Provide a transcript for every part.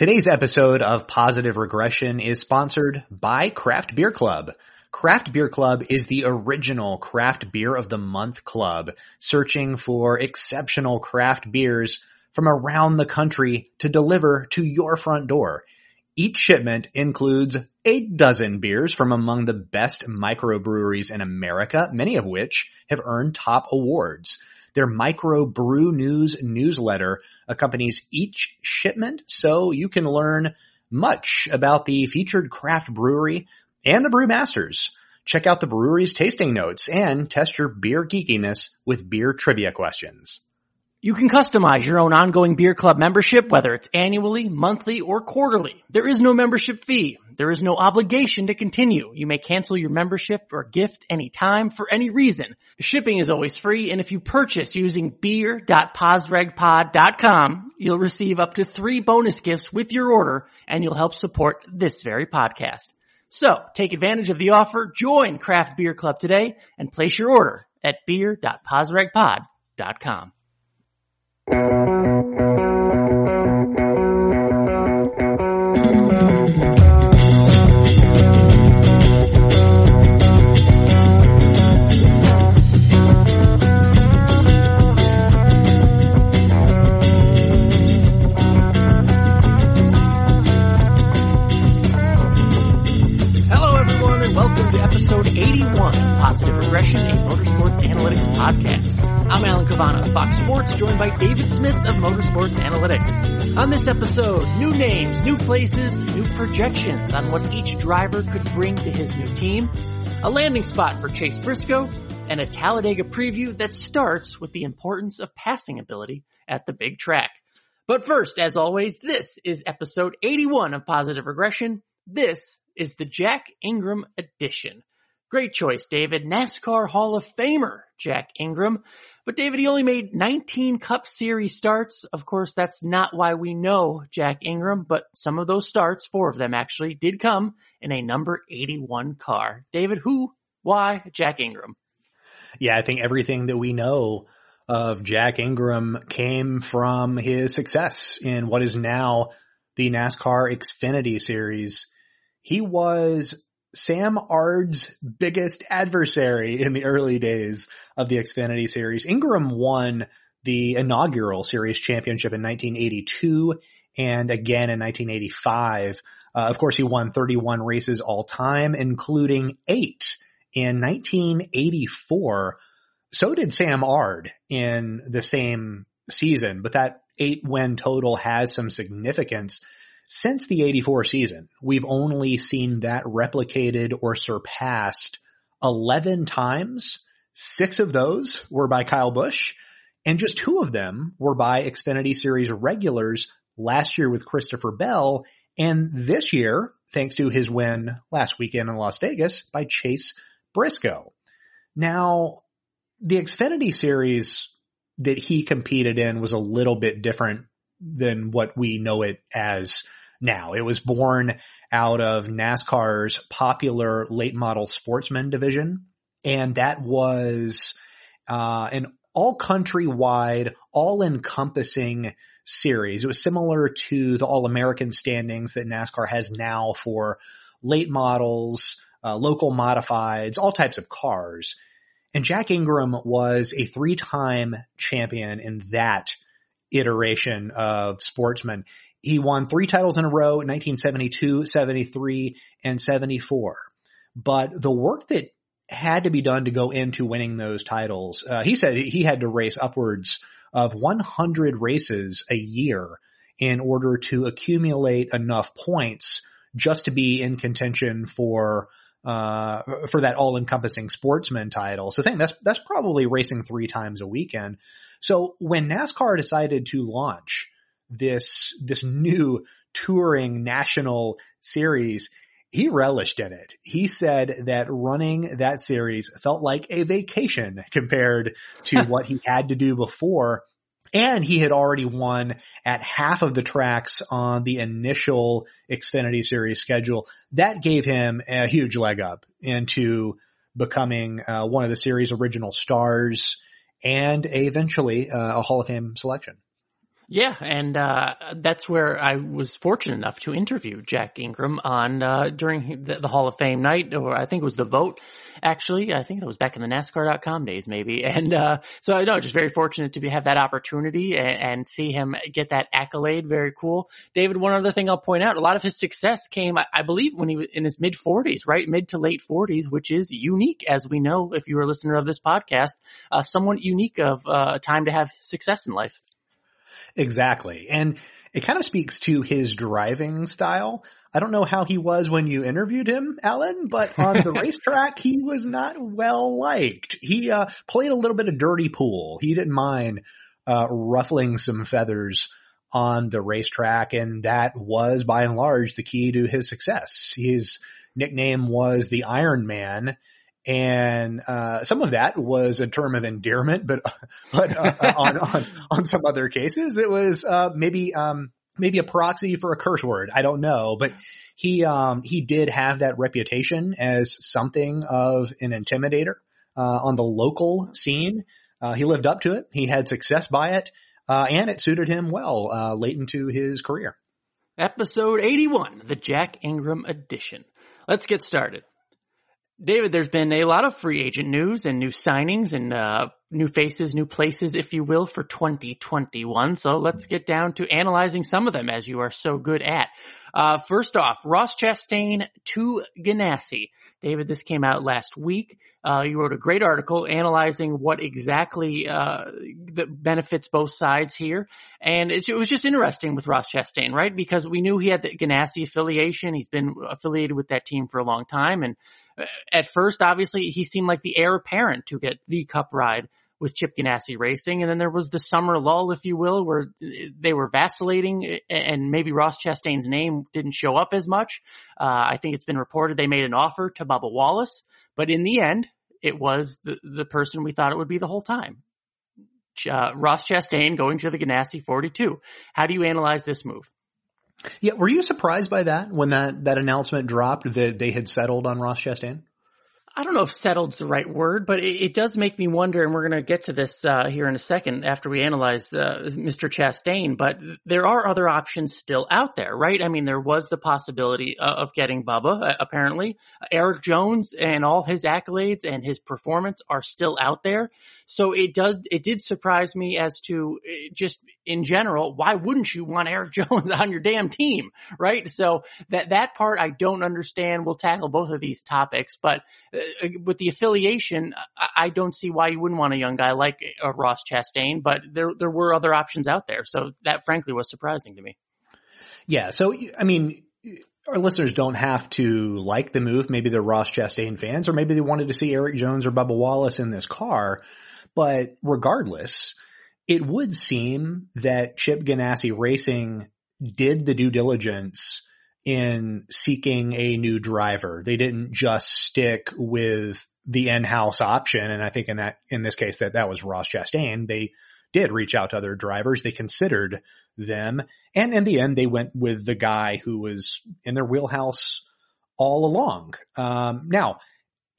Today's episode of Positive Regression is sponsored by Craft Beer Club. Craft Beer Club is the original craft beer of the month club, searching for exceptional craft beers from around the country to deliver to your front door. Each shipment includes a dozen beers from among the best microbreweries in America, many of which have earned top awards. Their micro brew news newsletter accompanies each shipment so you can learn much about the featured craft brewery and the brewmasters. Check out the brewery's tasting notes and test your beer geekiness with beer trivia questions. You can customize your own ongoing beer club membership, whether it's annually, monthly, or quarterly. There is no membership fee. There is no obligation to continue. You may cancel your membership or gift anytime for any reason. Shipping is always free, and if you purchase using beer.posregpod.com, you'll receive up to three bonus gifts with your order, and you'll help support this very podcast. So, take advantage of the offer, join Craft Beer Club today, and place your order at beer.posregpod.com. 81 Positive Regression, a motorsports analytics podcast. I'm Alan Cavanna of Fox Sports, joined by David Smith of Motorsports Analytics. On this episode, new names, new places, new projections on what each driver could bring to his new team, a landing spot for Chase Briscoe, and a Talladega preview that starts with the importance of passing ability at the big track. But first, as always, this is episode 81 of Positive Regression. This is the Jack Ingram edition. Great choice, David. NASCAR Hall of Famer, Jack Ingram. But David, he only made 19 Cup Series starts. Of course, that's not why we know Jack Ingram, but some of those starts, four of them actually, did come in a number 81 car. David, who, why Jack Ingram? Yeah, I think everything that we know of Jack Ingram came from his success in what is now the NASCAR Xfinity Series. He was Sam Ard's biggest adversary in the early days of the Xfinity Series. Ingram won the inaugural series championship in 1982 and again in 1985. Uh, of course, he won 31 races all time, including eight in 1984. So did Sam Ard in the same season, but that eight win total has some significance. Since the 84 season, we've only seen that replicated or surpassed 11 times. Six of those were by Kyle Busch and just two of them were by Xfinity Series regulars last year with Christopher Bell and this year, thanks to his win last weekend in Las Vegas by Chase Briscoe. Now, the Xfinity Series that he competed in was a little bit different than what we know it as now. It was born out of NASCAR's popular late model sportsman division. And that was, uh, an all countrywide, all encompassing series. It was similar to the all American standings that NASCAR has now for late models, uh, local modifieds, all types of cars. And Jack Ingram was a three time champion in that iteration of sportsman. He won three titles in a row 1972, 73, and 74. But the work that had to be done to go into winning those titles, uh, he said he had to race upwards of 100 races a year in order to accumulate enough points just to be in contention for uh, for that all-encompassing sportsman title. So think that's that's probably racing three times a weekend. So when NASCAR decided to launch this this new touring national series, he relished in it. He said that running that series felt like a vacation compared to what he had to do before. And he had already won at half of the tracks on the initial Xfinity series schedule. That gave him a huge leg up into becoming uh, one of the series original stars and eventually uh, a Hall of Fame selection. Yeah, and uh, that's where I was fortunate enough to interview Jack Ingram on uh, during the, the, Hall of Fame night, or I think it was the vote. Actually, I think it was back in the NASCAR.com days, maybe. And uh, so I know, just very fortunate to be, have that opportunity and, and, see him get that accolade. Very cool. David, one other thing I'll point out: a lot of his success came, I, I believe, when he was in his mid 40s, right, mid to late 40s, which is unique, as we know if you're a listener of this podcast, uh, somewhat unique of uh, a time to have success in life. Exactly. And it kind of speaks to his driving style. I don't know how he was when you interviewed him, Alan, but on the racetrack, he was not well liked. He uh, played a little bit of dirty pool. He didn't mind uh, ruffling some feathers on the racetrack, and that was by and large the key to his success. His nickname was the Iron Man, and uh, some of that was a term of endearment, but but uh, on, on on some other cases, it was uh, maybe um, maybe a proxy for a curse word. I don't know, but he um, he did have that reputation as something of an intimidator uh, on the local scene. Uh, he lived up to it. He had success by it, uh, and it suited him well late into his career. Episode eighty one, the Jack Ingram edition. Let's get started. David, there's been a lot of free agent news and new signings and uh, new faces, new places, if you will, for 2021. So let's get down to analyzing some of them as you are so good at. Uh, first off, Ross Chastain to Ganassi. David, this came out last week. Uh, you wrote a great article analyzing what exactly uh, benefits both sides here, and it, it, was just interesting with Ross Chastain, right? Because we knew he had the Ganassi affiliation. He's been affiliated with that team for a long time, and at first, obviously, he seemed like the heir apparent to get the Cup ride with Chip Ganassi Racing. And then there was the summer lull, if you will, where they were vacillating and maybe Ross Chastain's name didn't show up as much. Uh, I think it's been reported they made an offer to Bubba Wallace, but in the end, it was the, the person we thought it would be the whole time. Uh, Ross Chastain going to the Ganassi 42. How do you analyze this move? Yeah, were you surprised by that when that, that announcement dropped that they had settled on Ross Chastain? I don't know if settled's the right word, but it, it does make me wonder, and we're going to get to this uh, here in a second after we analyze uh, Mr. Chastain, but there are other options still out there, right? I mean, there was the possibility of getting Bubba, uh, apparently. Erik Jones and all his accolades and his performance are still out there. So it does, it did surprise me as to uh, just in general, why wouldn't you want Erik Jones on your damn team, right? So that, that part I don't understand. We'll tackle both of these topics, but uh, uh, with the affiliation, I, don't see why you wouldn't want a young guy like uh, Ross Chastain, but there, there were other options out there. So that frankly was surprising to me. Yeah. So, I mean, our listeners don't have to like the move. Maybe they're Ross Chastain fans, or maybe they wanted to see Erik Jones or Bubba Wallace in this car. But regardless, it would seem that Chip Ganassi Racing did the due diligence in seeking a new driver. They didn't just stick with the in-house option. And I think in that, in this case, that that was Ross Chastain. They did reach out to other drivers. They considered them. And in the end, they went with the guy who was in their wheelhouse all along. Um, now,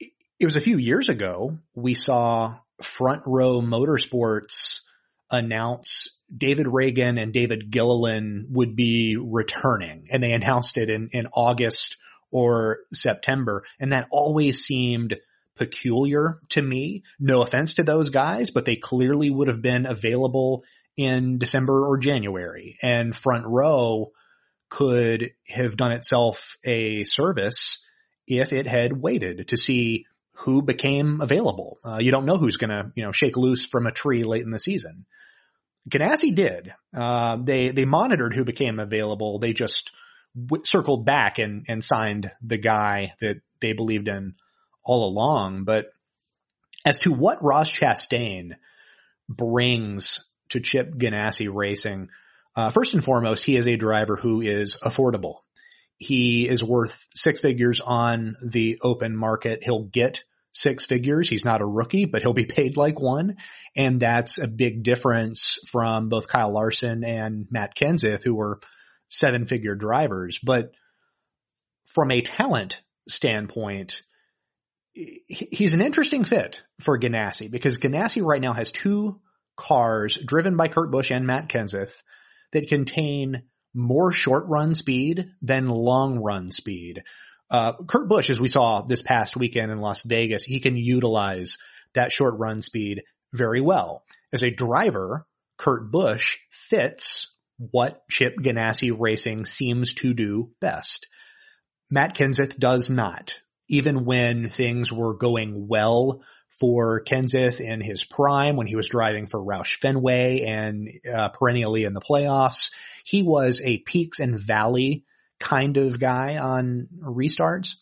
it was a few years ago we saw Front Row Motorsports announce David Ragan and David Gilliland would be returning and they announced it in, in August or September. And that always seemed peculiar to me. No offense to those guys, but they clearly would have been available in December or January and front row could have done itself a service if it had waited to see who became available. Uh, you don't know who's going to, you know, shake loose from a tree late in the season. Ganassi did. Uh, they they monitored who became available. They just w- circled back and and signed the guy that they believed in all along. But as to what Ross Chastain brings to Chip Ganassi Racing, uh, first and foremost, he is a driver who is affordable. He is worth six figures on the open market. He'll get six figures. He's not a rookie, but he'll be paid like one. And that's a big difference from both Kyle Larson and Matt Kenseth, who were seven figure drivers. But from a talent standpoint, he's an interesting fit for Ganassi because Ganassi right now has two cars driven by Kurt Busch and Matt Kenseth that contain more short run speed than long run speed. Uh, Kurt Busch, as we saw this past weekend in Las Vegas, he can utilize that short run speed very well. As a driver, Kurt Busch fits what Chip Ganassi Racing seems to do best. Matt Kenseth does not. Even when things were going well for Kenseth in his prime when he was driving for Roush Fenway and uh, perennially in the playoffs. He was a peaks and valley kind of guy on restarts.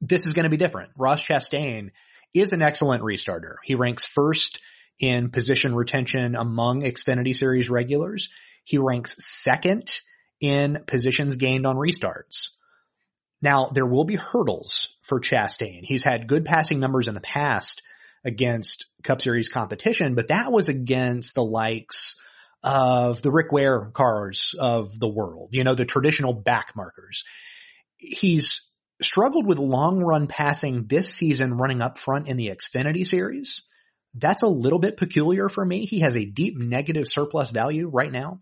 This is going to be different. Ross Chastain is an excellent restarter. He ranks first in position retention among Xfinity Series regulars. He ranks second in positions gained on restarts. Now, there will be hurdles for Chastain. He's had good passing numbers in the past, against Cup Series competition, but that was against the likes of the Rick Ware cars of the world, you know, the traditional back markers. He's struggled with long run passing this season running up front in the Xfinity series. That's a little bit peculiar for me. He has a deep negative surplus value right now.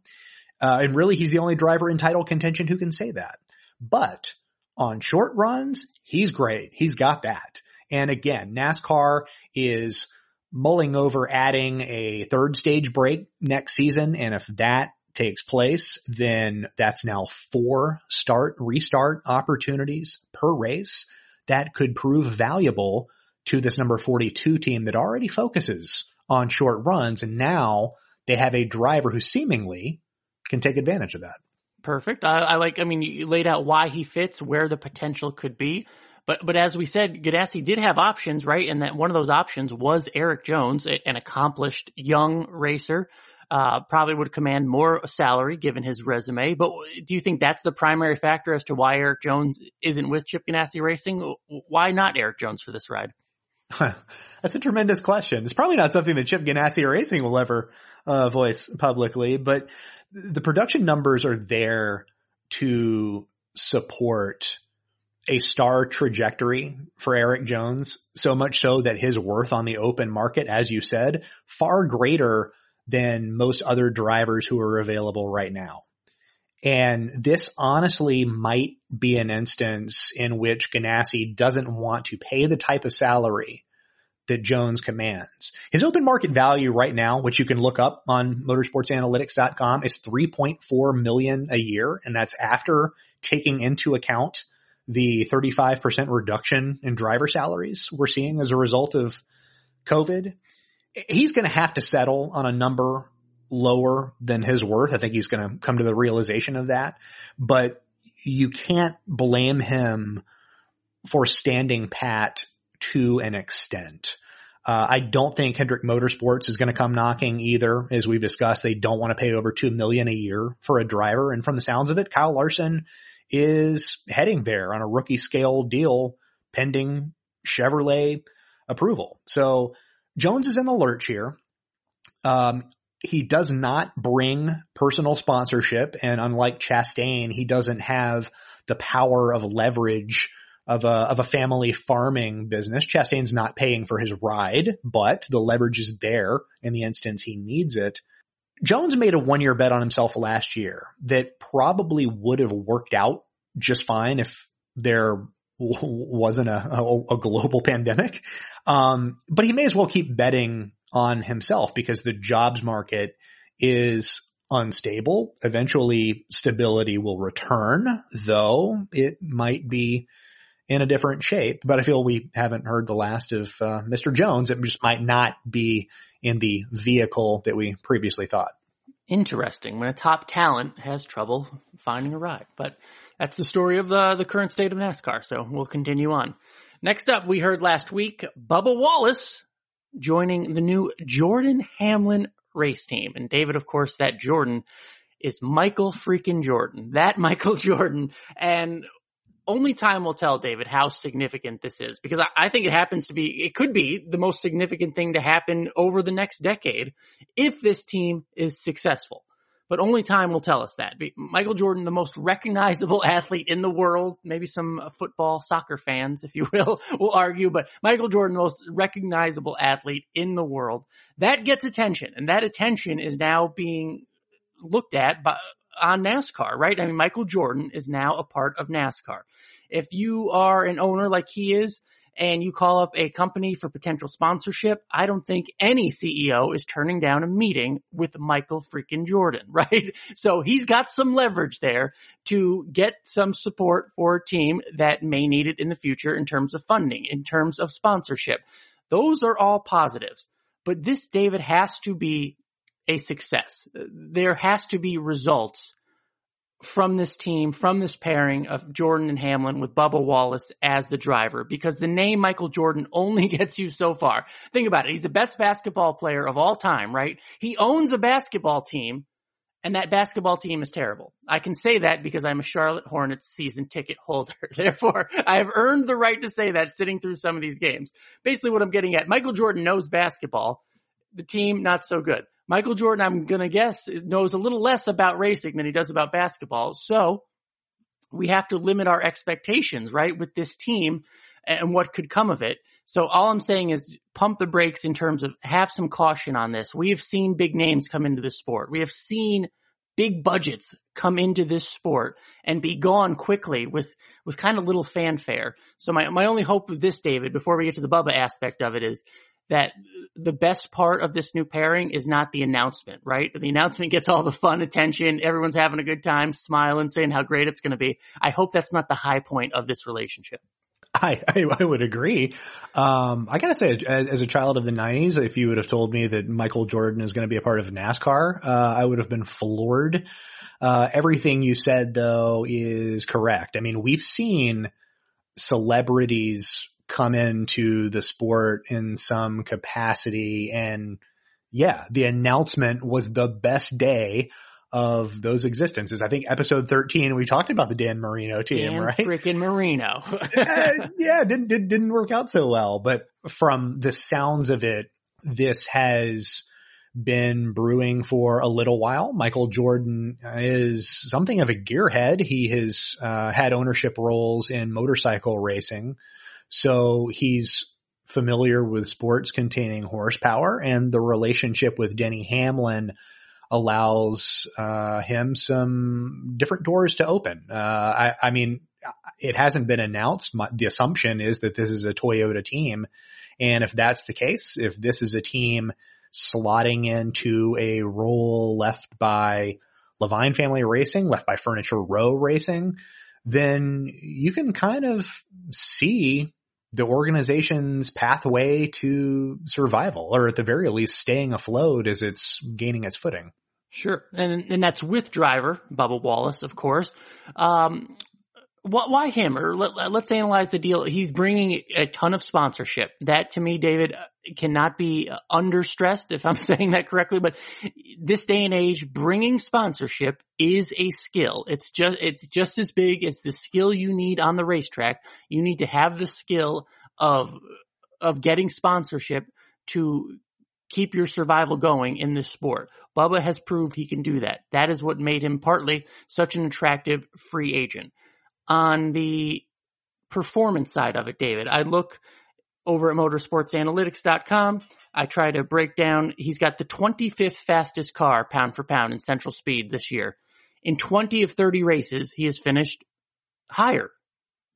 Uh, and really he's the only driver in title contention who can say that. But on short runs, he's great. He's got that. And again, NASCAR is mulling over adding a third stage break next season. And if that takes place, then that's now four start restart opportunities per race that could prove valuable to this number 42 team that already focuses on short runs. And now they have a driver who seemingly can take advantage of that. Perfect. I, I like, I mean, you laid out why he fits, where the potential could be. But but as we said, Ganassi did have options, right? And that one of those options was Erik Jones, an accomplished young racer. Uh, probably would command more salary given his resume. But do you think that's the primary factor as to why Erik Jones isn't with Chip Ganassi Racing? Why not Erik Jones for this ride? That's a tremendous question. It's probably not something that Chip Ganassi Racing will ever uh, voice publicly, but the production numbers are there to support a star trajectory for Erik Jones, so much so that his worth on the open market, as you said, far greater than most other drivers who are available right now. And this honestly might be an instance in which Ganassi doesn't want to pay the type of salary that Jones commands. His open market value right now, which you can look up on motorsportsanalytics.com is 3.4 million a year. And that's after taking into account the 35% reduction in driver salaries we're seeing as a result of COVID. He's going to have to settle on a number lower than his worth. I think he's going to come to the realization of that, but you can't blame him for standing pat to an extent. Uh, I don't think Hendrick Motorsports is going to come knocking either. As we've discussed, they don't want to pay over two million a year for a driver. And from the sounds of it, Kyle Larson is heading there on a rookie scale deal pending Chevrolet approval. So Jones is in the lurch here. Um, he does not bring personal sponsorship and unlike Chastain, he doesn't have the power of leverage of a, of a family farming business. Chastain's not paying for his ride, but the leverage is there in the instance he needs it. Jones made a one year bet on himself last year that probably would have worked out just fine if there wasn't a, a, a global pandemic. Um, but he may as well keep betting on himself because the jobs market is unstable. Eventually stability will return, though it might be in a different shape. But I feel we haven't heard the last of uh, Mr. Jones. It just might not be in the vehicle that we previously thought. Interesting when a top talent has trouble finding a ride. But that's the story of the, the current state of NASCAR. So we'll continue on. Next up, we heard last week Bubba Wallace joining the new Jordan Hamlin race team. And David, of course, that Jordan is Michael freaking Jordan. That Michael Jordan. And only time will tell, David, how significant this is because I, I, think it happens to be, it could be the most significant thing to happen over the next decade if this team is successful. But only time will tell us that. Michael Jordan, the most recognizable athlete in the world, maybe some uh, football, soccer fans, if you will, will argue, but Michael Jordan, the most recognizable athlete in the world, that gets attention and that attention is now being looked at by, on NASCAR, right? I mean, Michael Jordan is now a part of NASCAR. If you are an owner like he is, and you call up a company for potential sponsorship, I don't think any CEO is turning down a meeting with Michael freaking Jordan, right? So he's got some leverage there to get some support for a team that may need it in the future in terms of funding, in terms of sponsorship. Those are all positives. But this, David, has to be a success. There has to be results from this team, from this pairing of Jordan and Hamlin with Bubba Wallace as the driver because the name Michael Jordan only gets you so far. Think about it. He's the best basketball player of all time, right? He owns a basketball team and that basketball team is terrible. I can say that because I'm a Charlotte Hornets season ticket holder. Therefore, I have earned the right to say that sitting through some of these games. Basically what I'm getting at, Michael Jordan knows basketball. The team, not so good. Michael Jordan, I'm going to guess, knows a little less about racing than he does about basketball. So we have to limit our expectations, right, with this team and what could come of it. So all I'm saying is pump the brakes in terms of have some caution on this. We have seen big names come into the sport. We have seen big budgets come into this sport and be gone quickly with, with kind of little fanfare. So my, my only hope with this, David, before we get to the Bubba aspect of it is that the best part of this new pairing is not the announcement, right? The announcement gets all the fun attention. Everyone's having a good time, smiling, saying how great it's going to be. I hope that's not the high point of this relationship. I, I, I would agree. Um, I gotta say, as, as, a child of the '90s, if you would have told me that Michael Jordan is going to be a part of NASCAR, uh, I would have been floored. Uh, everything you said, though, is correct. I mean, we've seen celebrities come into the sport in some capacity. And yeah, the announcement was the best day of those existences. I think episode 13, we talked about the Dan Marino team, Dan right? Freaking Marino. uh, yeah, didn't, didn't, didn't work out so well, but from the sounds of it, this has been brewing for a little while. Michael Jordan is something of a gearhead. He has uh, had ownership roles in motorcycle racing. So he's familiar with sports containing horsepower and the relationship with Denny Hamlin allows uh, him some different doors to open. Uh, I, I, mean, it hasn't been announced. The assumption is that this is a Toyota team. And if that's the case, if this is a team slotting into a role left by Leavine Family Racing, left by Furniture Row Racing, then you can kind of see the organization's pathway to survival, or at the very least staying afloat as it's gaining its footing. Sure. And, and that's with driver, Bubba Wallace, of course. Um, why him? Or let, us analyze the deal. He's bringing a ton of sponsorship. That to me, David, uh, cannot be uh, understressed if I'm saying that correctly, but this day and age, bringing sponsorship is a skill. It's just, it's just as big as the skill you need on the racetrack. You need to have the skill of, of getting sponsorship to keep your survival going in this sport. Bubba has proved he can do that. That is what made him partly such an attractive free agent on the performance side of it, David. I look over at motorsportsanalytics.com. I try to break down, he's got the 25th fastest car pound for pound in central speed this year. In 20 of 30 races, he has finished higher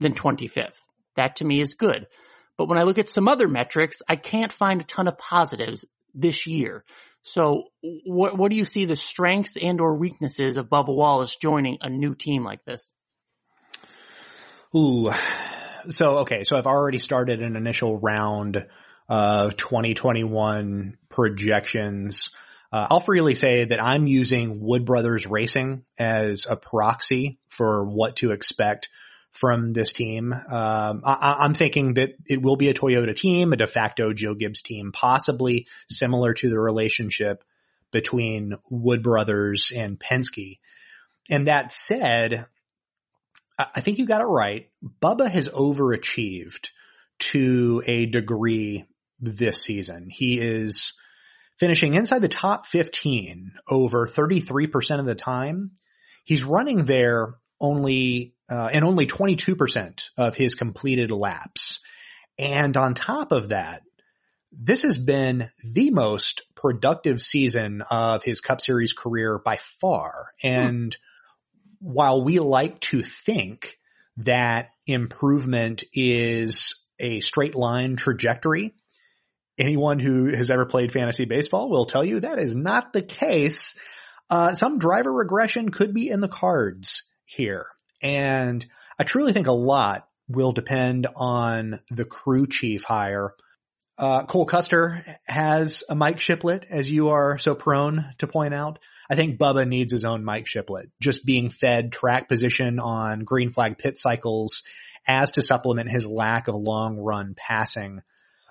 than 25th. That to me is good. But when I look at some other metrics, I can't find a ton of positives this year. So what, what do you see the strengths and or weaknesses of Bubba Wallace joining a new team like this? Ooh. So, okay. So I've already started an initial round of 2021 projections. Uh, I'll freely say that I'm using Wood Brothers Racing as a proxy for what to expect from this team. Um, I, am thinking that it will be a Toyota team, a de facto Joe Gibbs team, possibly similar to the relationship between Wood Brothers and Penske. And that said, I think you got it right. Bubba has overachieved to a degree this season. He is finishing inside the top 15 over 33% of the time. He's running there only, uh, and only 22% of his completed laps. And on top of that, this has been the most productive season of his Cup Series career by far. And hmm. While we like to think that improvement is a straight line trajectory, anyone who has ever played fantasy baseball will tell you that is not the case. Uh, some driver regression could be in the cards here. And I truly think a lot will depend on the crew chief hire. Uh, Cole Custer has a Mike Shiplett, as you are so prone to point out. I think Bubba needs his own Mike Shiplett, just being fed track position on green flag pit cycles as to supplement his lack of long run passing.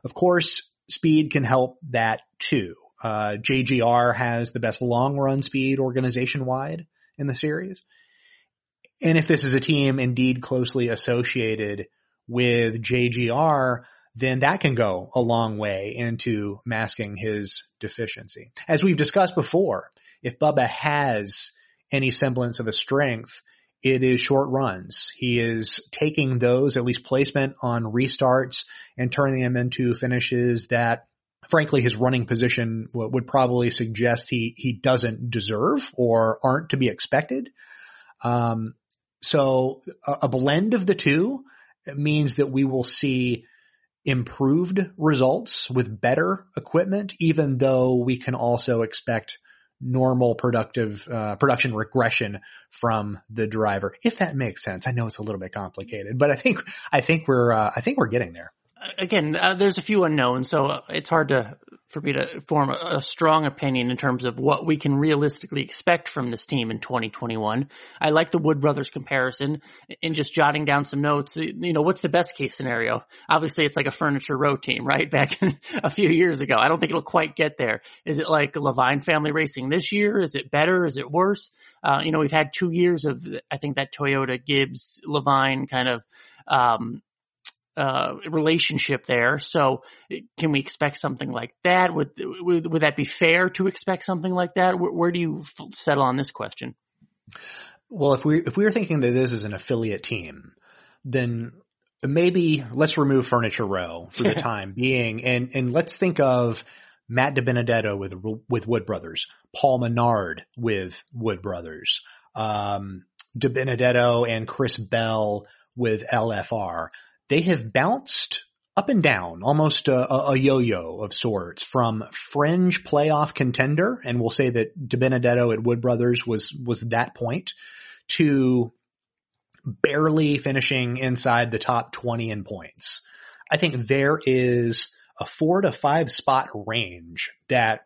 Of course, speed can help that too. Uh, JGR has the best long run speed organization wide in the series. And if this is a team indeed closely associated with JGR, then that can go a long way into masking his deficiency. As we've discussed before, if Bubba has any semblance of a strength, it is short runs. He is taking those, at least placement on restarts and turning them into finishes that frankly his running position would probably suggest he, he doesn't deserve or aren't to be expected. Um, so a, a blend of the two means that we will see improved results with better equipment, even though we can also expect normal productive uh, production regression from the driver if that makes sense. I know it's a little bit complicated but i think i think we're uh, i think we're getting there again, uh, there's a few unknowns, so it's hard to for me to form a, a, strong opinion in terms of what we can realistically expect from this team in 2021. I like the Wood Brothers comparison in just jotting down some notes. You know, what's the best case scenario? Obviously, it's like a furniture row team, right? Back a few years ago. I don't think it'll quite get there. Is it like Leavine family racing this year? Is it better? Is it worse? Uh, you know, we've had two years of, I think that Toyota Gibbs Leavine kind of, um, uh, relationship there. So can we expect something like that? Would, would, would that be fair to expect something like that? Where, where, do you settle on this question? Well, if we, if we were thinking that this is an affiliate team, then maybe let's remove Furniture Row for the time being and, and let's think of Matt DiBenedetto with, with Wood Brothers, Paul Menard with Wood Brothers, um, DiBenedetto and Chris Bell with LFR they have bounced up and down, almost a, a, yo-yo of sorts from fringe playoff contender. And we'll say that DiBenedetto at Wood Brothers was, was that point to barely finishing inside the top 20 in points. I think there is a four to five spot range that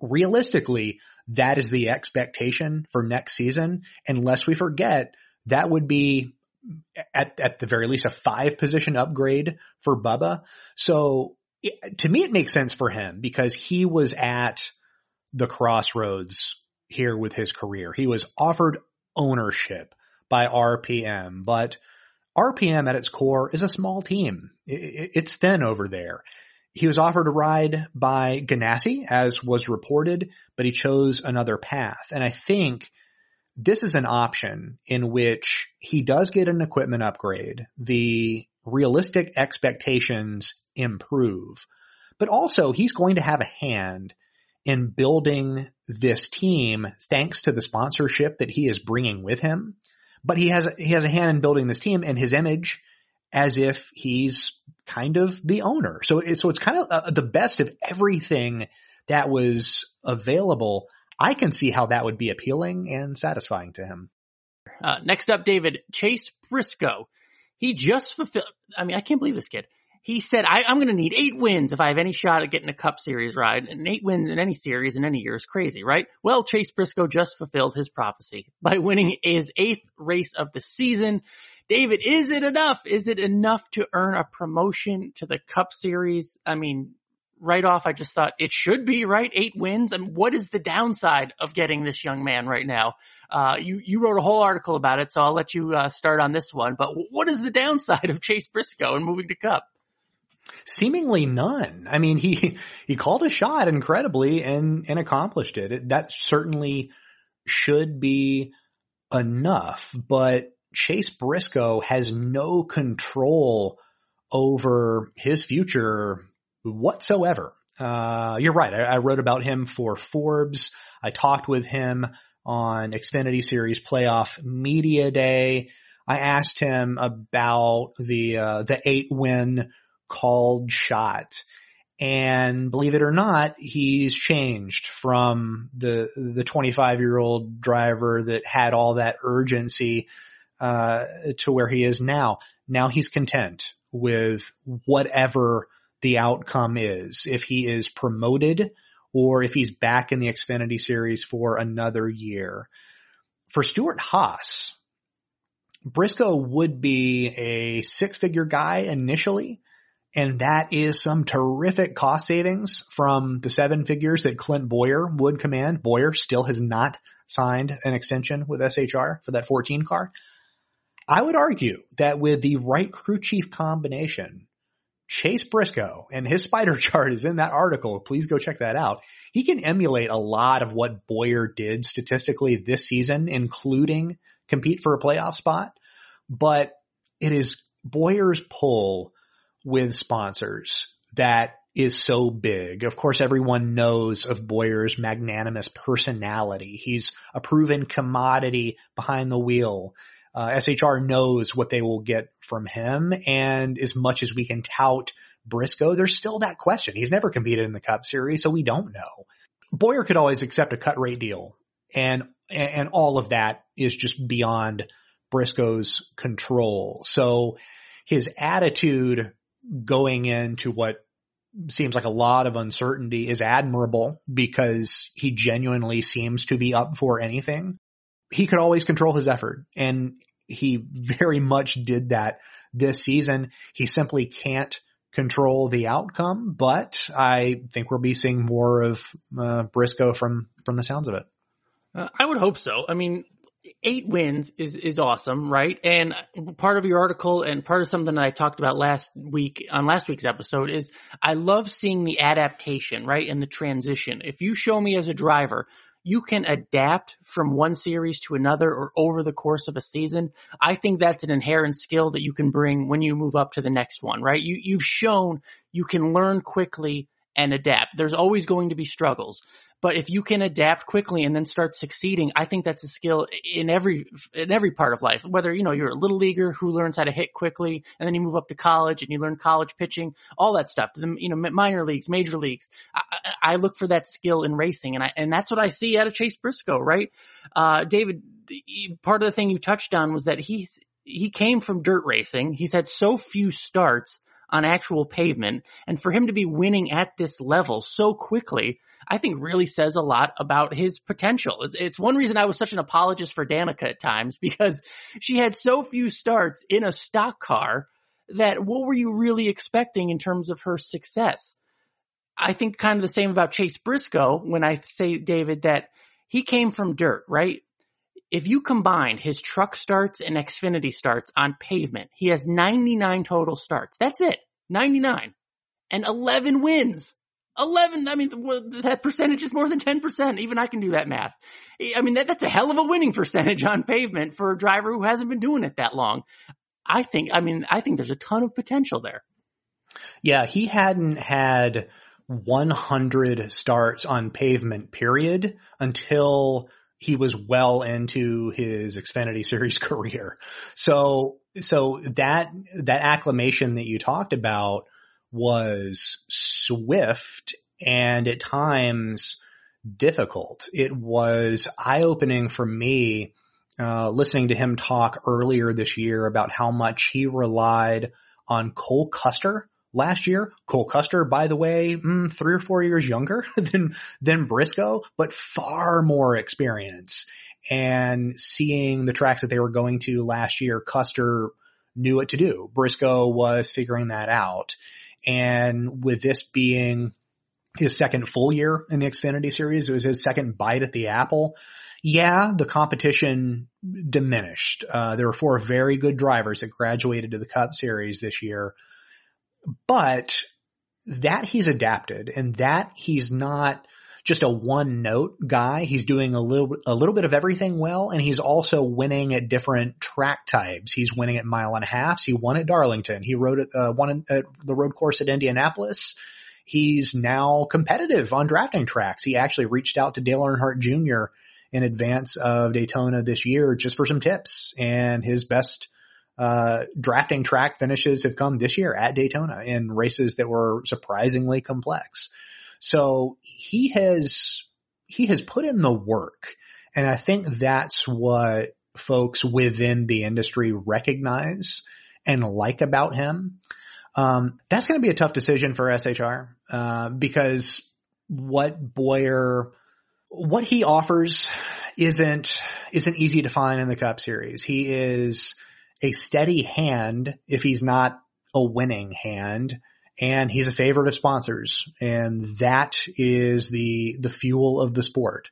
realistically that is the expectation for next season. Unless we forget that would be at, at the very least a five position upgrade for Bubba. So it, to me, it makes sense for him because he was at the crossroads here with his career. He was offered ownership by RPM, but RPM at its core is a small team. It, it's thin over there. He was offered a ride by Ganassi, as was reported, but he chose another path. And I think this is an option in which he does get an equipment upgrade. The realistic expectations improve, but also he's going to have a hand in building this team thanks to the sponsorship that he is bringing with him. But he has, he has a hand in building this team and his image as if he's kind of the owner. So, so it's kind of uh, the best of everything that was available I can see how that would be appealing and satisfying to him. Uh, next up, David Chase Briscoe. He just fulfilled. I mean, I can't believe this kid. He said, I, am going to need eight wins if I have any shot at getting a Cup Series ride. And eight wins in any series in any year is crazy, right? Well, Chase Briscoe just fulfilled his prophecy by winning his eighth race of the season. David, is it enough? Is it enough to earn a promotion to the Cup Series? I mean, right off, I just thought it should be right. Eight wins. And what is the downside of getting this young man right now? Uh, you, you wrote a whole article about it, so I'll let you uh, start on this one. But what is the downside of Chase Briscoe and moving to Cup? Seemingly none. I mean, he, he called a shot incredibly and, and accomplished it. it that certainly should be enough, but Chase Briscoe has no control over his future whatsoever. Uh, you're right. I, I, wrote about him for Forbes. I talked with him on Xfinity Series Playoff Media Day. I asked him about the uh, the eight win called shot. And believe it or not, he's changed from the the 25 year old driver that had all that urgency uh, to where he is now. Now he's content with whatever the outcome is. If he is promoted or if he's back in the Xfinity series for another year. For Stewart-Haas, Briscoe would be a six figure guy initially. And that is some terrific cost savings from the seven figures that Clint Bowyer would command. Bowyer still has not signed an extension with SHR for that 14 car. I would argue that with the right crew chief combination, Chase Briscoe and his spider chart is in that article. Please go check that out. He can emulate a lot of what Bowyer did statistically this season, including compete for a playoff spot. But it is Bowyer's pull with sponsors that is so big. Of course, everyone knows of Bowyer's magnanimous personality. He's a proven commodity behind the wheel uh, SHR knows what they will get from him. And as much as we can tout Briscoe, there's still that question. He's never competed in the Cup Series, so we don't know. Bowyer could always accept a cut rate deal, and and all of that is just beyond Briscoe's control. So his attitude going into what seems like a lot of uncertainty is admirable because he genuinely seems to be up for anything he could always control his effort and he very much did that this season. He simply can't control the outcome, but I think we'll be seeing more of uh, Briscoe from from the sounds of it. Uh, I would hope so. I mean, eight wins is is awesome, right? And part of your article and part of something that I talked about last week on last week's episode is I love seeing the adaptation, right, and the transition. If you show me as a driver you can adapt from one series to another or over the course of a season. I think that's an inherent skill that you can bring when you move up to the next one, right? You, you've shown you can learn quickly and adapt. There's always going to be struggles. But if you can adapt quickly and then start succeeding, I think that's a skill in every in every part of life. Whether you know you're a little leaguer who learns how to hit quickly, and then you move up to college and you learn college pitching, all that stuff. The you know minor leagues, major leagues. I, I look for that skill in racing, and I and that's what I see out of Chase Briscoe. Right, uh, David. Part of the thing you touched on was that he's he came from dirt racing. He's had so few starts on actual pavement. And for him to be winning at this level so quickly, I think really says a lot about his potential. It's, it's one reason I was such an apologist for Danica at times because she had so few starts in a stock car that what were you really expecting in terms of her success? I think kind of the same about Chase Briscoe when I say, David, that he came from dirt, right? If you combine his truck starts and Xfinity starts on pavement, he has 99 total starts. That's it. 99. And 11 wins. 11, I mean, that percentage is more than 10%. Even I can do that math. I mean, that, that's a hell of a winning percentage on pavement for a driver who hasn't been doing it that long. I think, I mean, I think there's a ton of potential there. Yeah, he hadn't had 100 starts on pavement period until he was well into his Xfinity series career. So, so that, that acclamation that you talked about was swift and at times difficult. It was eye opening for me, uh, listening to him talk earlier this year about how much he relied on Cole Custer last year. Cole Custer, by the way, mm, three or four years younger than, than Briscoe, but far more experience. And seeing the tracks that they were going to last year, Custer knew what to do. Briscoe was figuring that out. And with this being his second full year in the Xfinity series, it was his second bite at the apple. Yeah, the competition diminished. Uh, there were four very good drivers that graduated to the Cup Series this year but that he's adapted and that he's not just a one note guy. He's doing a little, a little bit of everything well. And he's also winning at different track types. He's winning at mile and a half. He won at Darlington. He rode at, uh, won at the road course at Indianapolis. he's now competitive on drafting tracks. He actually reached out to Dale Earnhardt Jr. in advance of Daytona this year just for some tips and his best uh, drafting track finishes have come this year at Daytona in races that were surprisingly complex. So he has, he has put in the work. And I think that's what folks within the industry recognize and like about him. Um, that's going to be a tough decision for SHR, uh, because what Bowyer, what he offers isn't, isn't easy to find in the cup series. He is a steady hand if he's not a winning hand and he's a favorite of sponsors and that is the, the fuel of the sport.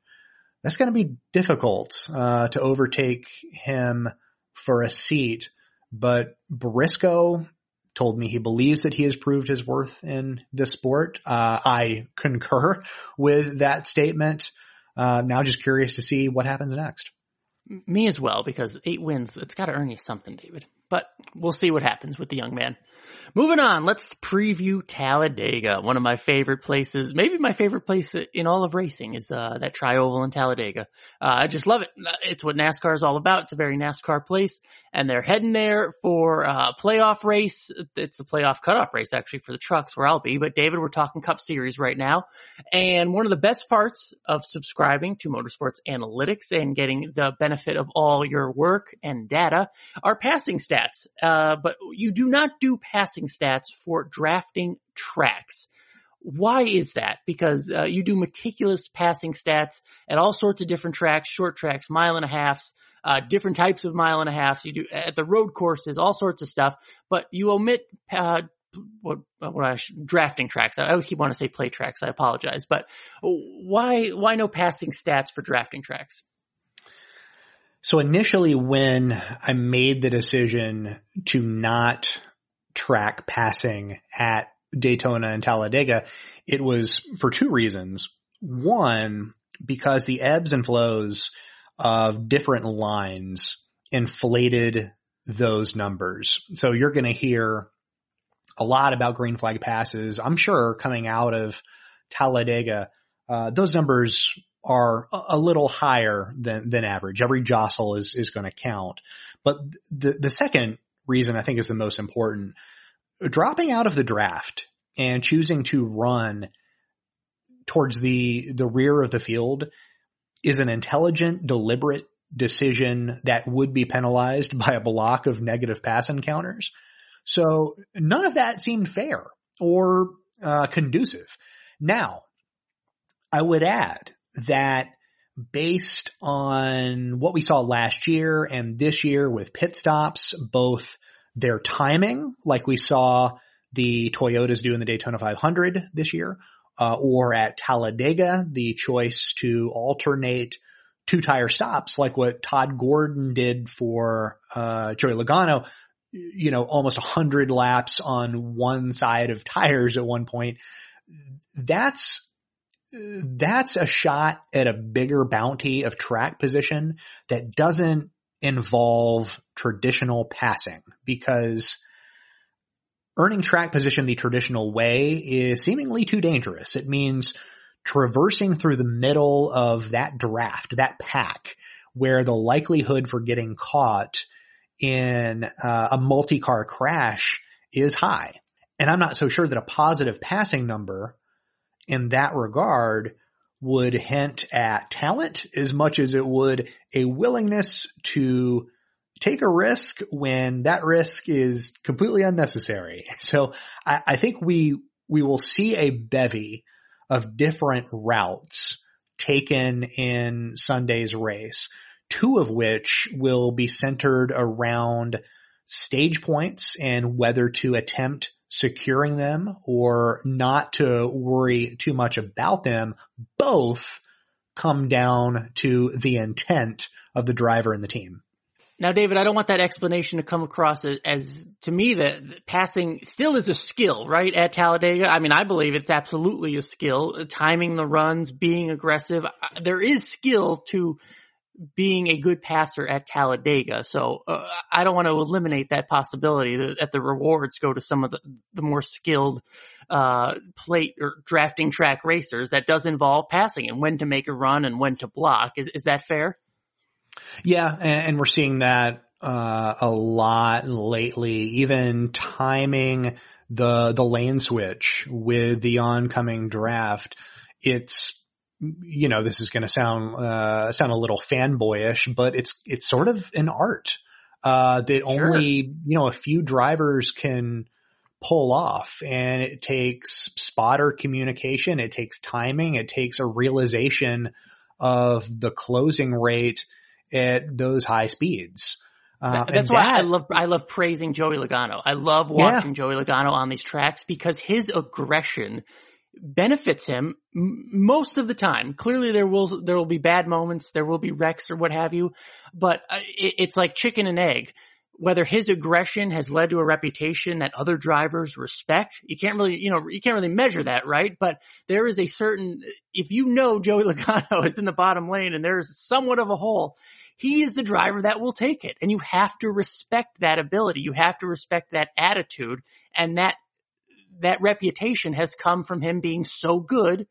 That's going to be difficult, uh, to overtake him for a seat, but Briscoe told me he believes that he has proved his worth in this sport. Uh, I concur with that statement. Uh, now just curious to see what happens next. Me as well, because eight wins, it's got to earn you something, David. But we'll see what happens with the young man. Moving on, let's preview Talladega, one of my favorite places, maybe my favorite place in all of racing is uh, that tri-oval in Talladega. Uh, I just love it. It's what NASCAR is all about. It's a very NASCAR place, and they're heading there for a uh, playoff race. It's the playoff cutoff race actually for the trucks where I'll be. But David, we're talking Cup Series right now, and one of the best parts of subscribing to Motorsports Analytics and getting the benefit of all your work and data are passing stats. Uh, but you do not do passing stats for drafting tracks. Why is that? Because uh, you do meticulous passing stats at all sorts of different tracks, short tracks, mile and a halfs, uh, different types of mile and a halfs. You do at the road courses, all sorts of stuff, but you omit uh, what, what I drafting tracks. I always keep wanting to say plate tracks. I apologize, but why why no passing stats for drafting tracks? So initially when I made the decision to not track passing at Daytona and Talladega, it was for two reasons. One, because the ebbs and flows of different lines inflated those numbers. So you're going to hear a lot about green flag passes. I'm sure coming out of Talladega, uh, those numbers are a little higher than, than average. Every jostle is, is going to count. But the, the second reason I think is the most important, dropping out of the draft and choosing to run towards the, the rear of the field is an intelligent, deliberate decision that would be penalized by a block of negative pass encounters. So none of that seemed fair or uh, conducive. Now, I would add that based on what we saw last year and this year with pit stops, both their timing, like we saw the Toyotas do in the Daytona 500 this year, uh, or at Talladega, the choice to alternate two tire stops, like what Todd Gordon did for uh, Joey Logano, you know, almost 100 laps on one side of tires at one point. That's that's a shot at a bigger bounty of track position that doesn't involve traditional passing because earning track position the traditional way is seemingly too dangerous. It means traversing through the middle of that draft, that pack, where the likelihood for getting caught in uh, a multi-car crash is high. And I'm not so sure that a positive passing number in that regard would hint at talent as much as it would a willingness to take a risk when that risk is completely unnecessary. So I, I think we, we will see a bevy of different routes taken in Sunday's race, two of which will be centered around stage points and whether to attempt securing them or not to worry too much about them, both come down to the intent of the driver and the team. Now, David, I don't want that explanation to come across as, as to me that passing still is a skill, right? At Talladega. I mean, I believe it's absolutely a skill. Timing the runs, being aggressive. Uh, there is skill to being a good passer at Talladega. So uh, I don't want to eliminate that possibility that, the rewards go to some of the, the more skilled uh, plate or drafting track racers. That does involve passing and when to make a run and when to block. Is is that fair? Yeah, and, and we're seeing that uh, a lot lately. Even timing the the lane switch with the oncoming draft, it's you know, this is going to sound, uh, sound a little fanboyish, but it's, it's sort of an art, uh, that sure. only, you know, a few drivers can pull off and it takes spotter communication. It takes timing. It takes a realization of the closing rate at those high speeds. Uh, That's why that, I love I love praising Joey Logano. I love watching yeah. Joey Logano on these tracks because his aggression benefits him most of the time. Clearly there will, there will be bad moments, there will be wrecks or what have you, but uh, it's like chicken and egg. Whether his aggression has led to a reputation that other drivers respect, you can't really, you know, you can't really measure that, right? But there is a certain, if you know Joey Logano is in the bottom lane and there's somewhat of a hole, he is the driver that will take it. And you have to respect that ability. You have to respect that attitude and that that reputation has come from him being so good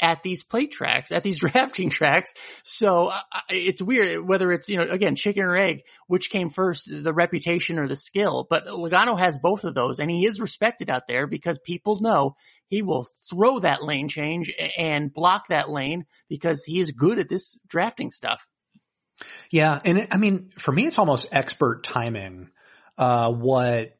at these plate tracks, at these drafting tracks. So uh, it's weird whether it's, you know, again, chicken or egg, which came first, the reputation or the skill. But Logano has both of those and he is respected out there because people know he will throw that lane change and block that lane because he is good at this drafting stuff. Yeah. And I mean, for me, it's almost expert timing. Uh, what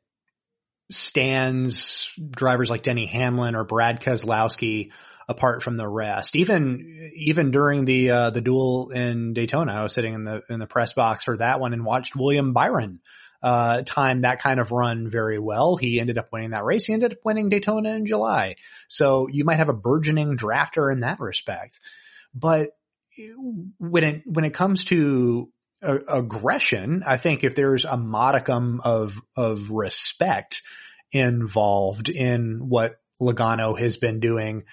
stands drivers like Denny Hamlin or Brad Keselowski apart from the rest. Even even during the uh, the duel in Daytona, I was sitting in the in the press box for that one and watched William Byron uh, time that kind of run very well. He ended up winning that race. He ended up winning Daytona in July. So you might have a burgeoning drafter in that respect. But when it when it comes to aggression, I think if there's a modicum of of respect involved in what Logano has been doing,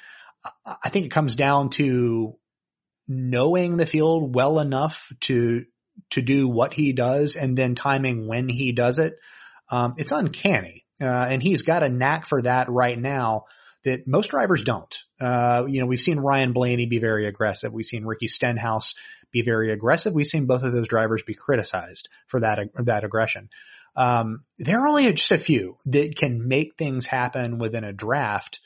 I think it comes down to knowing the field well enough to to do what he does and then timing when he does it. Um, it's uncanny, uh, and he's got a knack for that right now that most drivers don't. Uh, you know, we've seen Ryan Blaney be very aggressive. We've seen Ricky Stenhouse be very aggressive. We've seen both of those drivers be criticized for that, that aggression. Um, there are only just a few that can make things happen within a draft.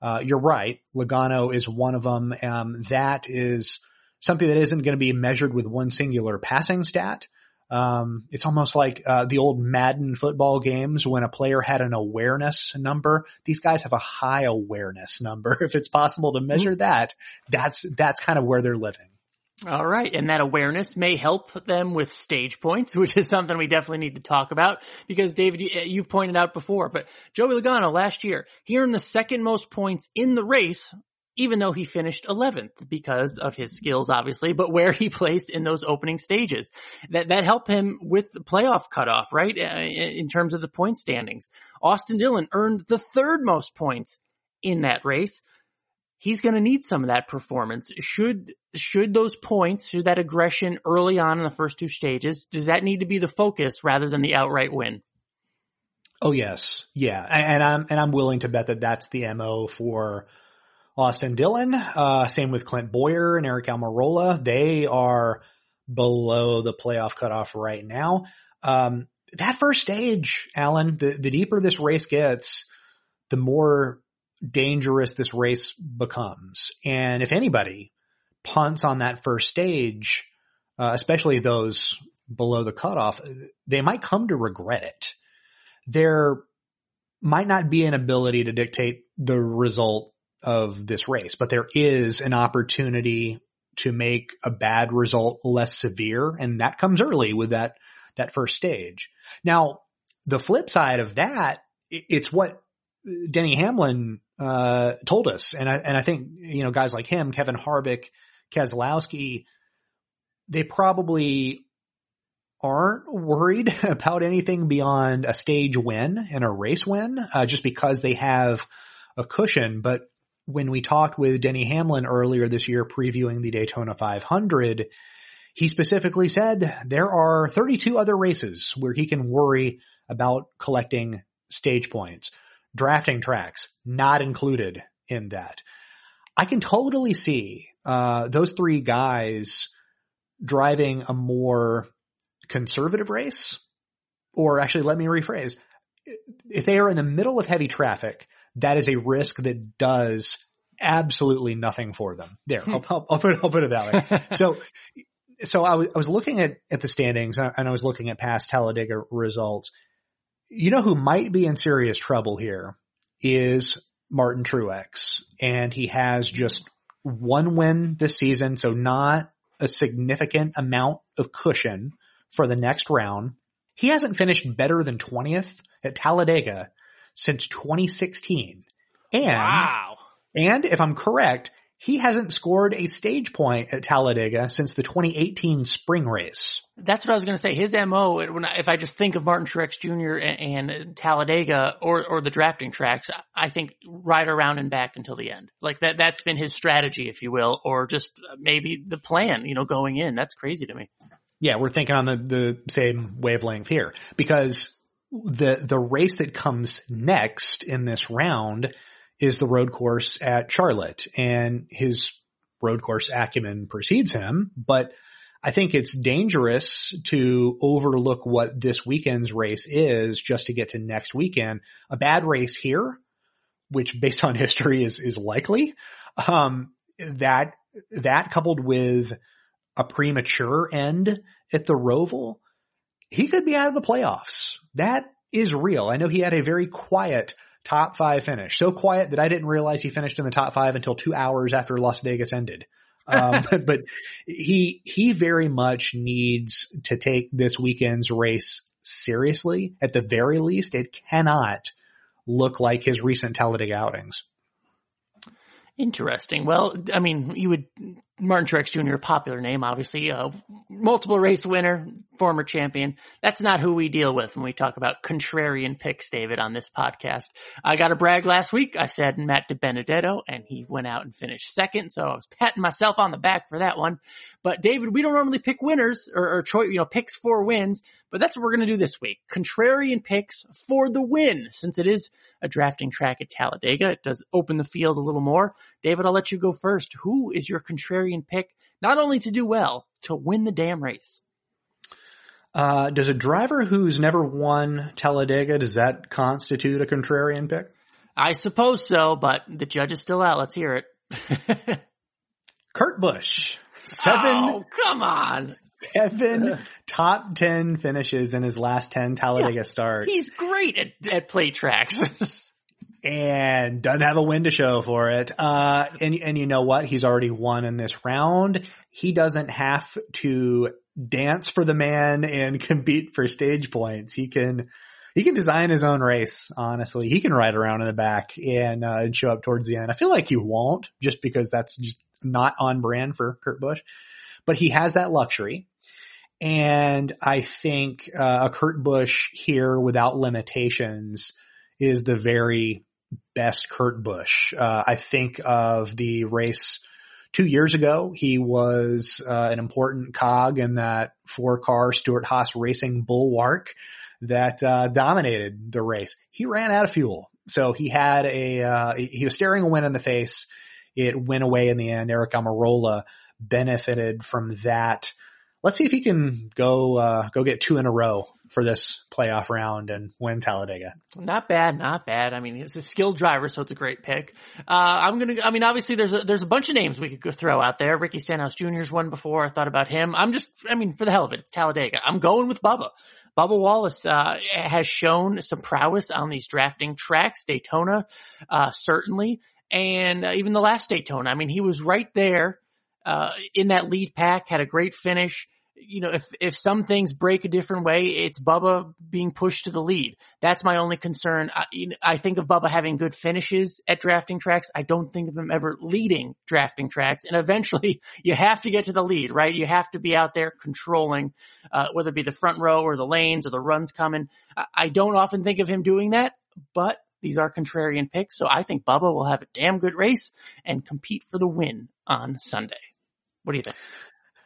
Uh, you're right. Logano is one of them. Um, that is something that isn't going to be measured with one singular passing stat. Um, it's almost like uh, the old Madden football games when a player had an awareness number. These guys have a high awareness number. If it's possible to measure mm-hmm. that, that's that's kind of where they're living. All right. And that awareness may help them with stage points, which is something we definitely need to talk about because David, you, have pointed out before, but Joey Logano last year, he earned the second most points in the race, even though he finished 11th because of his skills, obviously, but where he placed in those opening stages. That, that helped him with the playoff cutoff, right? Uh, in terms of the point standings. Austin Dillon earned the third most points in that race he's going to need some of that performance. Should should those points, should that aggression early on in the first two stages, does that need to be the focus rather than the outright win? Oh yes, yeah, and I'm and I'm willing to bet that that's the mo for Austin Dillon. Uh, same with Clint Bowyer and Aric Almirola. They are below the playoff cutoff right now. Um, that first stage, Alan, the, the deeper this race gets, the more dangerous this race becomes. And if anybody punts on that first stage, uh, especially those below the cutoff, they might come to regret it. There might not be an ability to dictate the result of this race, but there is an opportunity to make a bad result less severe. And that comes early with that, that first stage. Now, the flip side of that, it's what Denny Hamlin uh, told us, and I and I think you know guys like him, Kevin Harvick, Keselowski, they probably aren't worried about anything beyond a stage win and a race win, uh, just because they have a cushion. But when we talked with Denny Hamlin earlier this year, previewing the Daytona 500, he specifically said there are 32 other races where he can worry about collecting stage points. Drafting tracks not included in that. I can totally see uh, those three guys driving a more conservative race, or actually, let me rephrase: if they are in the middle of heavy traffic, that is a risk that does absolutely nothing for them. There, I'll, I'll, I'll, put, I'll put it that way. so, so I was, I was looking at, at the standings and I was looking at past Talladega results. You know who might be in serious trouble here is Martin Truex and he has just one win this season. So not a significant amount of cushion for the next round. He hasn't finished better than 20th at Talladega since 2016. And, wow. and if I'm correct, he hasn't scored a stage point at Talladega since the 2018 spring race. That's what I was going to say. His MO, when I, if I just think of Martin Truex Jr. and, and, Talladega or, or the drafting tracks, I think right around and back until the end. Like that, that's been his strategy, if you will, or just maybe the plan, you know, going in. That's crazy to me. Yeah, we're thinking on the, the same wavelength here because the, the race that comes next in this round is the road course at Charlotte and his road course acumen precedes him, but I think it's dangerous to overlook what this weekend's race is just to get to next weekend. A bad race here, which based on history is, is likely, um, that, that coupled with a premature end at the Roval, he could be out of the playoffs. That is real. I know he had a very quiet top five finish. So quiet that I didn't realize he finished in the top five until two hours after Las Vegas ended. um, but, but he, he very much needs to take this weekend's race seriously. At the very least, it cannot look like his recent Talladega outings. Interesting. Well, I mean, you would Martin Truex Jr. a popular name, obviously, a multiple race winner, former champion. That's not who we deal with when we talk about contrarian picks, David, on this podcast. I got to brag last week. I said Matt DiBenedetto, and he went out and finished second, so I was patting myself on the back for that one. But David, we don't normally pick winners or, or choice, you know, picks for wins, but that's what we're going to do this week. Contrarian picks for the win, since it is a drafting track at Talladega. It does open the field a little more. David, I'll let you go first. Who is your contrarian pick, not only to do well, to win the damn race? Uh, does a driver who's never won Talladega, does that constitute a contrarian pick? I suppose so, but the judge is still out. Let's hear it. Kurt Busch. Seven. Oh, come on. Seven top 10 finishes in his last 10 Talladega yeah, starts. He's great at, at plate tracks. and doesn't have a win to show for it. Uh, and, and you know what? He's already won in this round. He doesn't have to dance for the man and compete for stage points. He can, he can design his own race, honestly. He can ride around in the back and, uh, and show up towards the end. I feel like he won't just because that's just not on brand for Kurt Busch, but he has that luxury. And I think uh, a Kurt Busch here without limitations is the very best Kurt Busch. Uh, I think of the race two years ago. He was uh, an important cog in that four car Stewart-Haas racing bulwark that uh, dominated the race. He ran out of fuel. So he had a, uh, he was staring a win in the face it went away in the end. Aric Almirola benefited from that. Let's see if he can go uh, go get two in a row for this playoff round and win Talladega. Not bad, not bad. I mean, he's a skilled driver, so it's a great pick. Uh, I'm gonna. I mean, obviously, there's a there's a bunch of names we could throw out there. Ricky Stenhouse Jr.'s won before. I thought about him. I'm just. I mean, for the hell of it, it's Talladega. I'm going with Bubba. Bubba Wallace uh, has shown some prowess on these drafting tracks. Daytona, uh, certainly and uh, even the last Daytona. I mean, he was right there uh, in that lead pack, had a great finish. You know, if if some things break a different way, it's Bubba being pushed to the lead. That's my only concern. I, I think of Bubba having good finishes at drafting tracks. I don't think of him ever leading drafting tracks. And eventually, you have to get to the lead, right? You have to be out there controlling, uh, whether it be the front row or the lanes or the runs coming. I, I don't often think of him doing that, but these are contrarian picks, so I think Bubba will have a damn good race and compete for the win on Sunday. What do you think?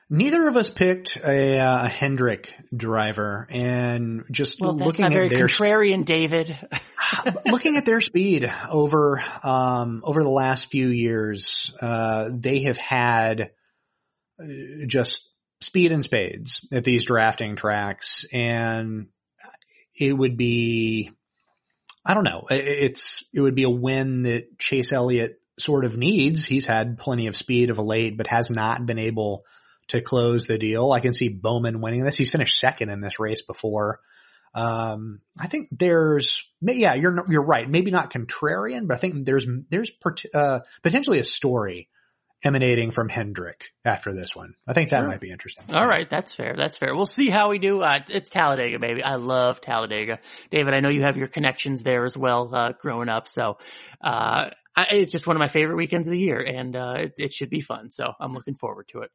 Neither of us picked a, uh, a Hendrick driver, and just well, looking at their contrarian, David. looking at their speed over um, over the last few years, uh, they have had uh, just speed and spades at these drafting tracks, and it would be, I don't know, it's it would be a win that Chase Elliott sort of needs. He's had plenty of speed of a late, but has not been able to close the deal. I can see Bowman winning this. He's finished second in this race before. Um, I think there's, yeah, you're, you're right. Maybe not contrarian, but I think there's, there's, uh, potentially a story emanating from Hendrick after this one. I think that sure. might be interesting. All right. That's fair. That's fair. We'll see how we do. Uh, it's Talladega, baby. I love Talladega. David, I know you have your connections there as well, uh, growing up. So, uh, I, it's just one of my favorite weekends of the year and, uh, it, it should be fun. So I'm looking forward to it.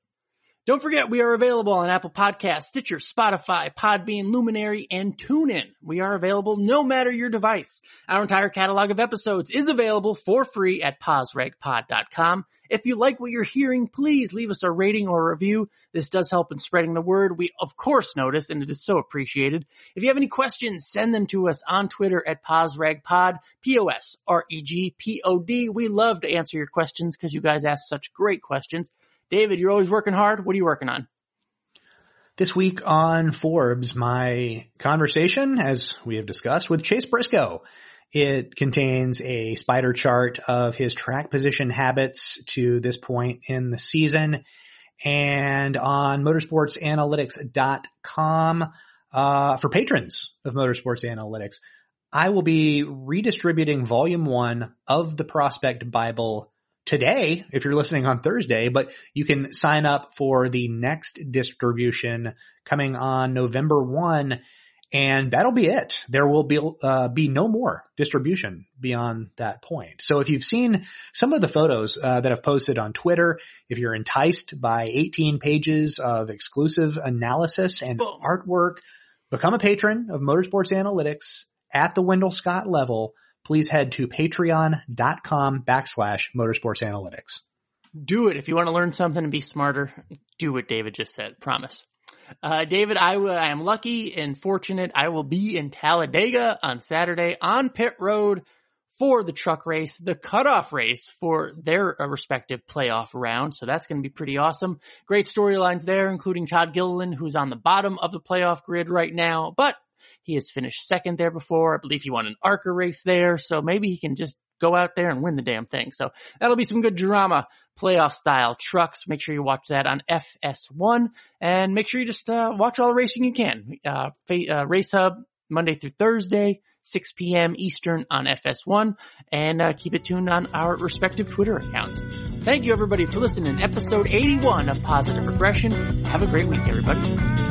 Don't forget, we are available on Apple Podcasts, Stitcher, Spotify, Podbean, Luminary, and TuneIn. We are available no matter your device. Our entire catalog of episodes is available for free at PosRegPod.com. If you like what you're hearing, please leave us a rating or a review. This does help in spreading the word. We of course notice, and it is so appreciated. If you have any questions, send them to us on Twitter at PosRegPod, P-O-S-R-E-G-P-O-D. We love to answer your questions because you guys ask such great questions. David, you're always working hard. What are you working on? This week on Forbes, my conversation, as we have discussed, with Chase Briscoe. It contains a spider chart of his track position habits to this point in the season. And on motorsportsanalytics.com, uh, for patrons of Motorsports Analytics, I will be redistributing volume one of the Prospect Bible today if you're listening on Thursday, but you can sign up for the next distribution coming on November 1 and that'll be it. There will be uh, be no more distribution beyond that point. So if you've seen some of the photos uh, that I've posted on Twitter, if you're enticed by 18 pages of exclusive analysis and artwork, become a patron of Motorsports Analytics at the Wendell Scott level please head to patreon.com backslash motorsports analytics. Do it. If you want to learn something and be smarter, do what David just said. Promise. Uh, David, I, w- I am lucky and fortunate. I will be in Talladega on Saturday on pit road for the truck race, the cutoff race for their uh, respective playoff round. So that's going to be pretty awesome. Great storylines there, including Todd Gilliland, who's on the bottom of the playoff grid right now, but he has finished second there before. I believe he won an ARCA race there. So maybe he can just go out there and win the damn thing. So that'll be some good drama, playoff style trucks. Make sure you watch that on FS1 and make sure you just uh, watch all the racing you can. Uh, uh, Race Hub Monday through Thursday, 6 p.m. Eastern on FS1 and uh, keep it tuned on our respective Twitter accounts. Thank you everybody for listening episode 81 of Positive Regression. Have a great week, everybody.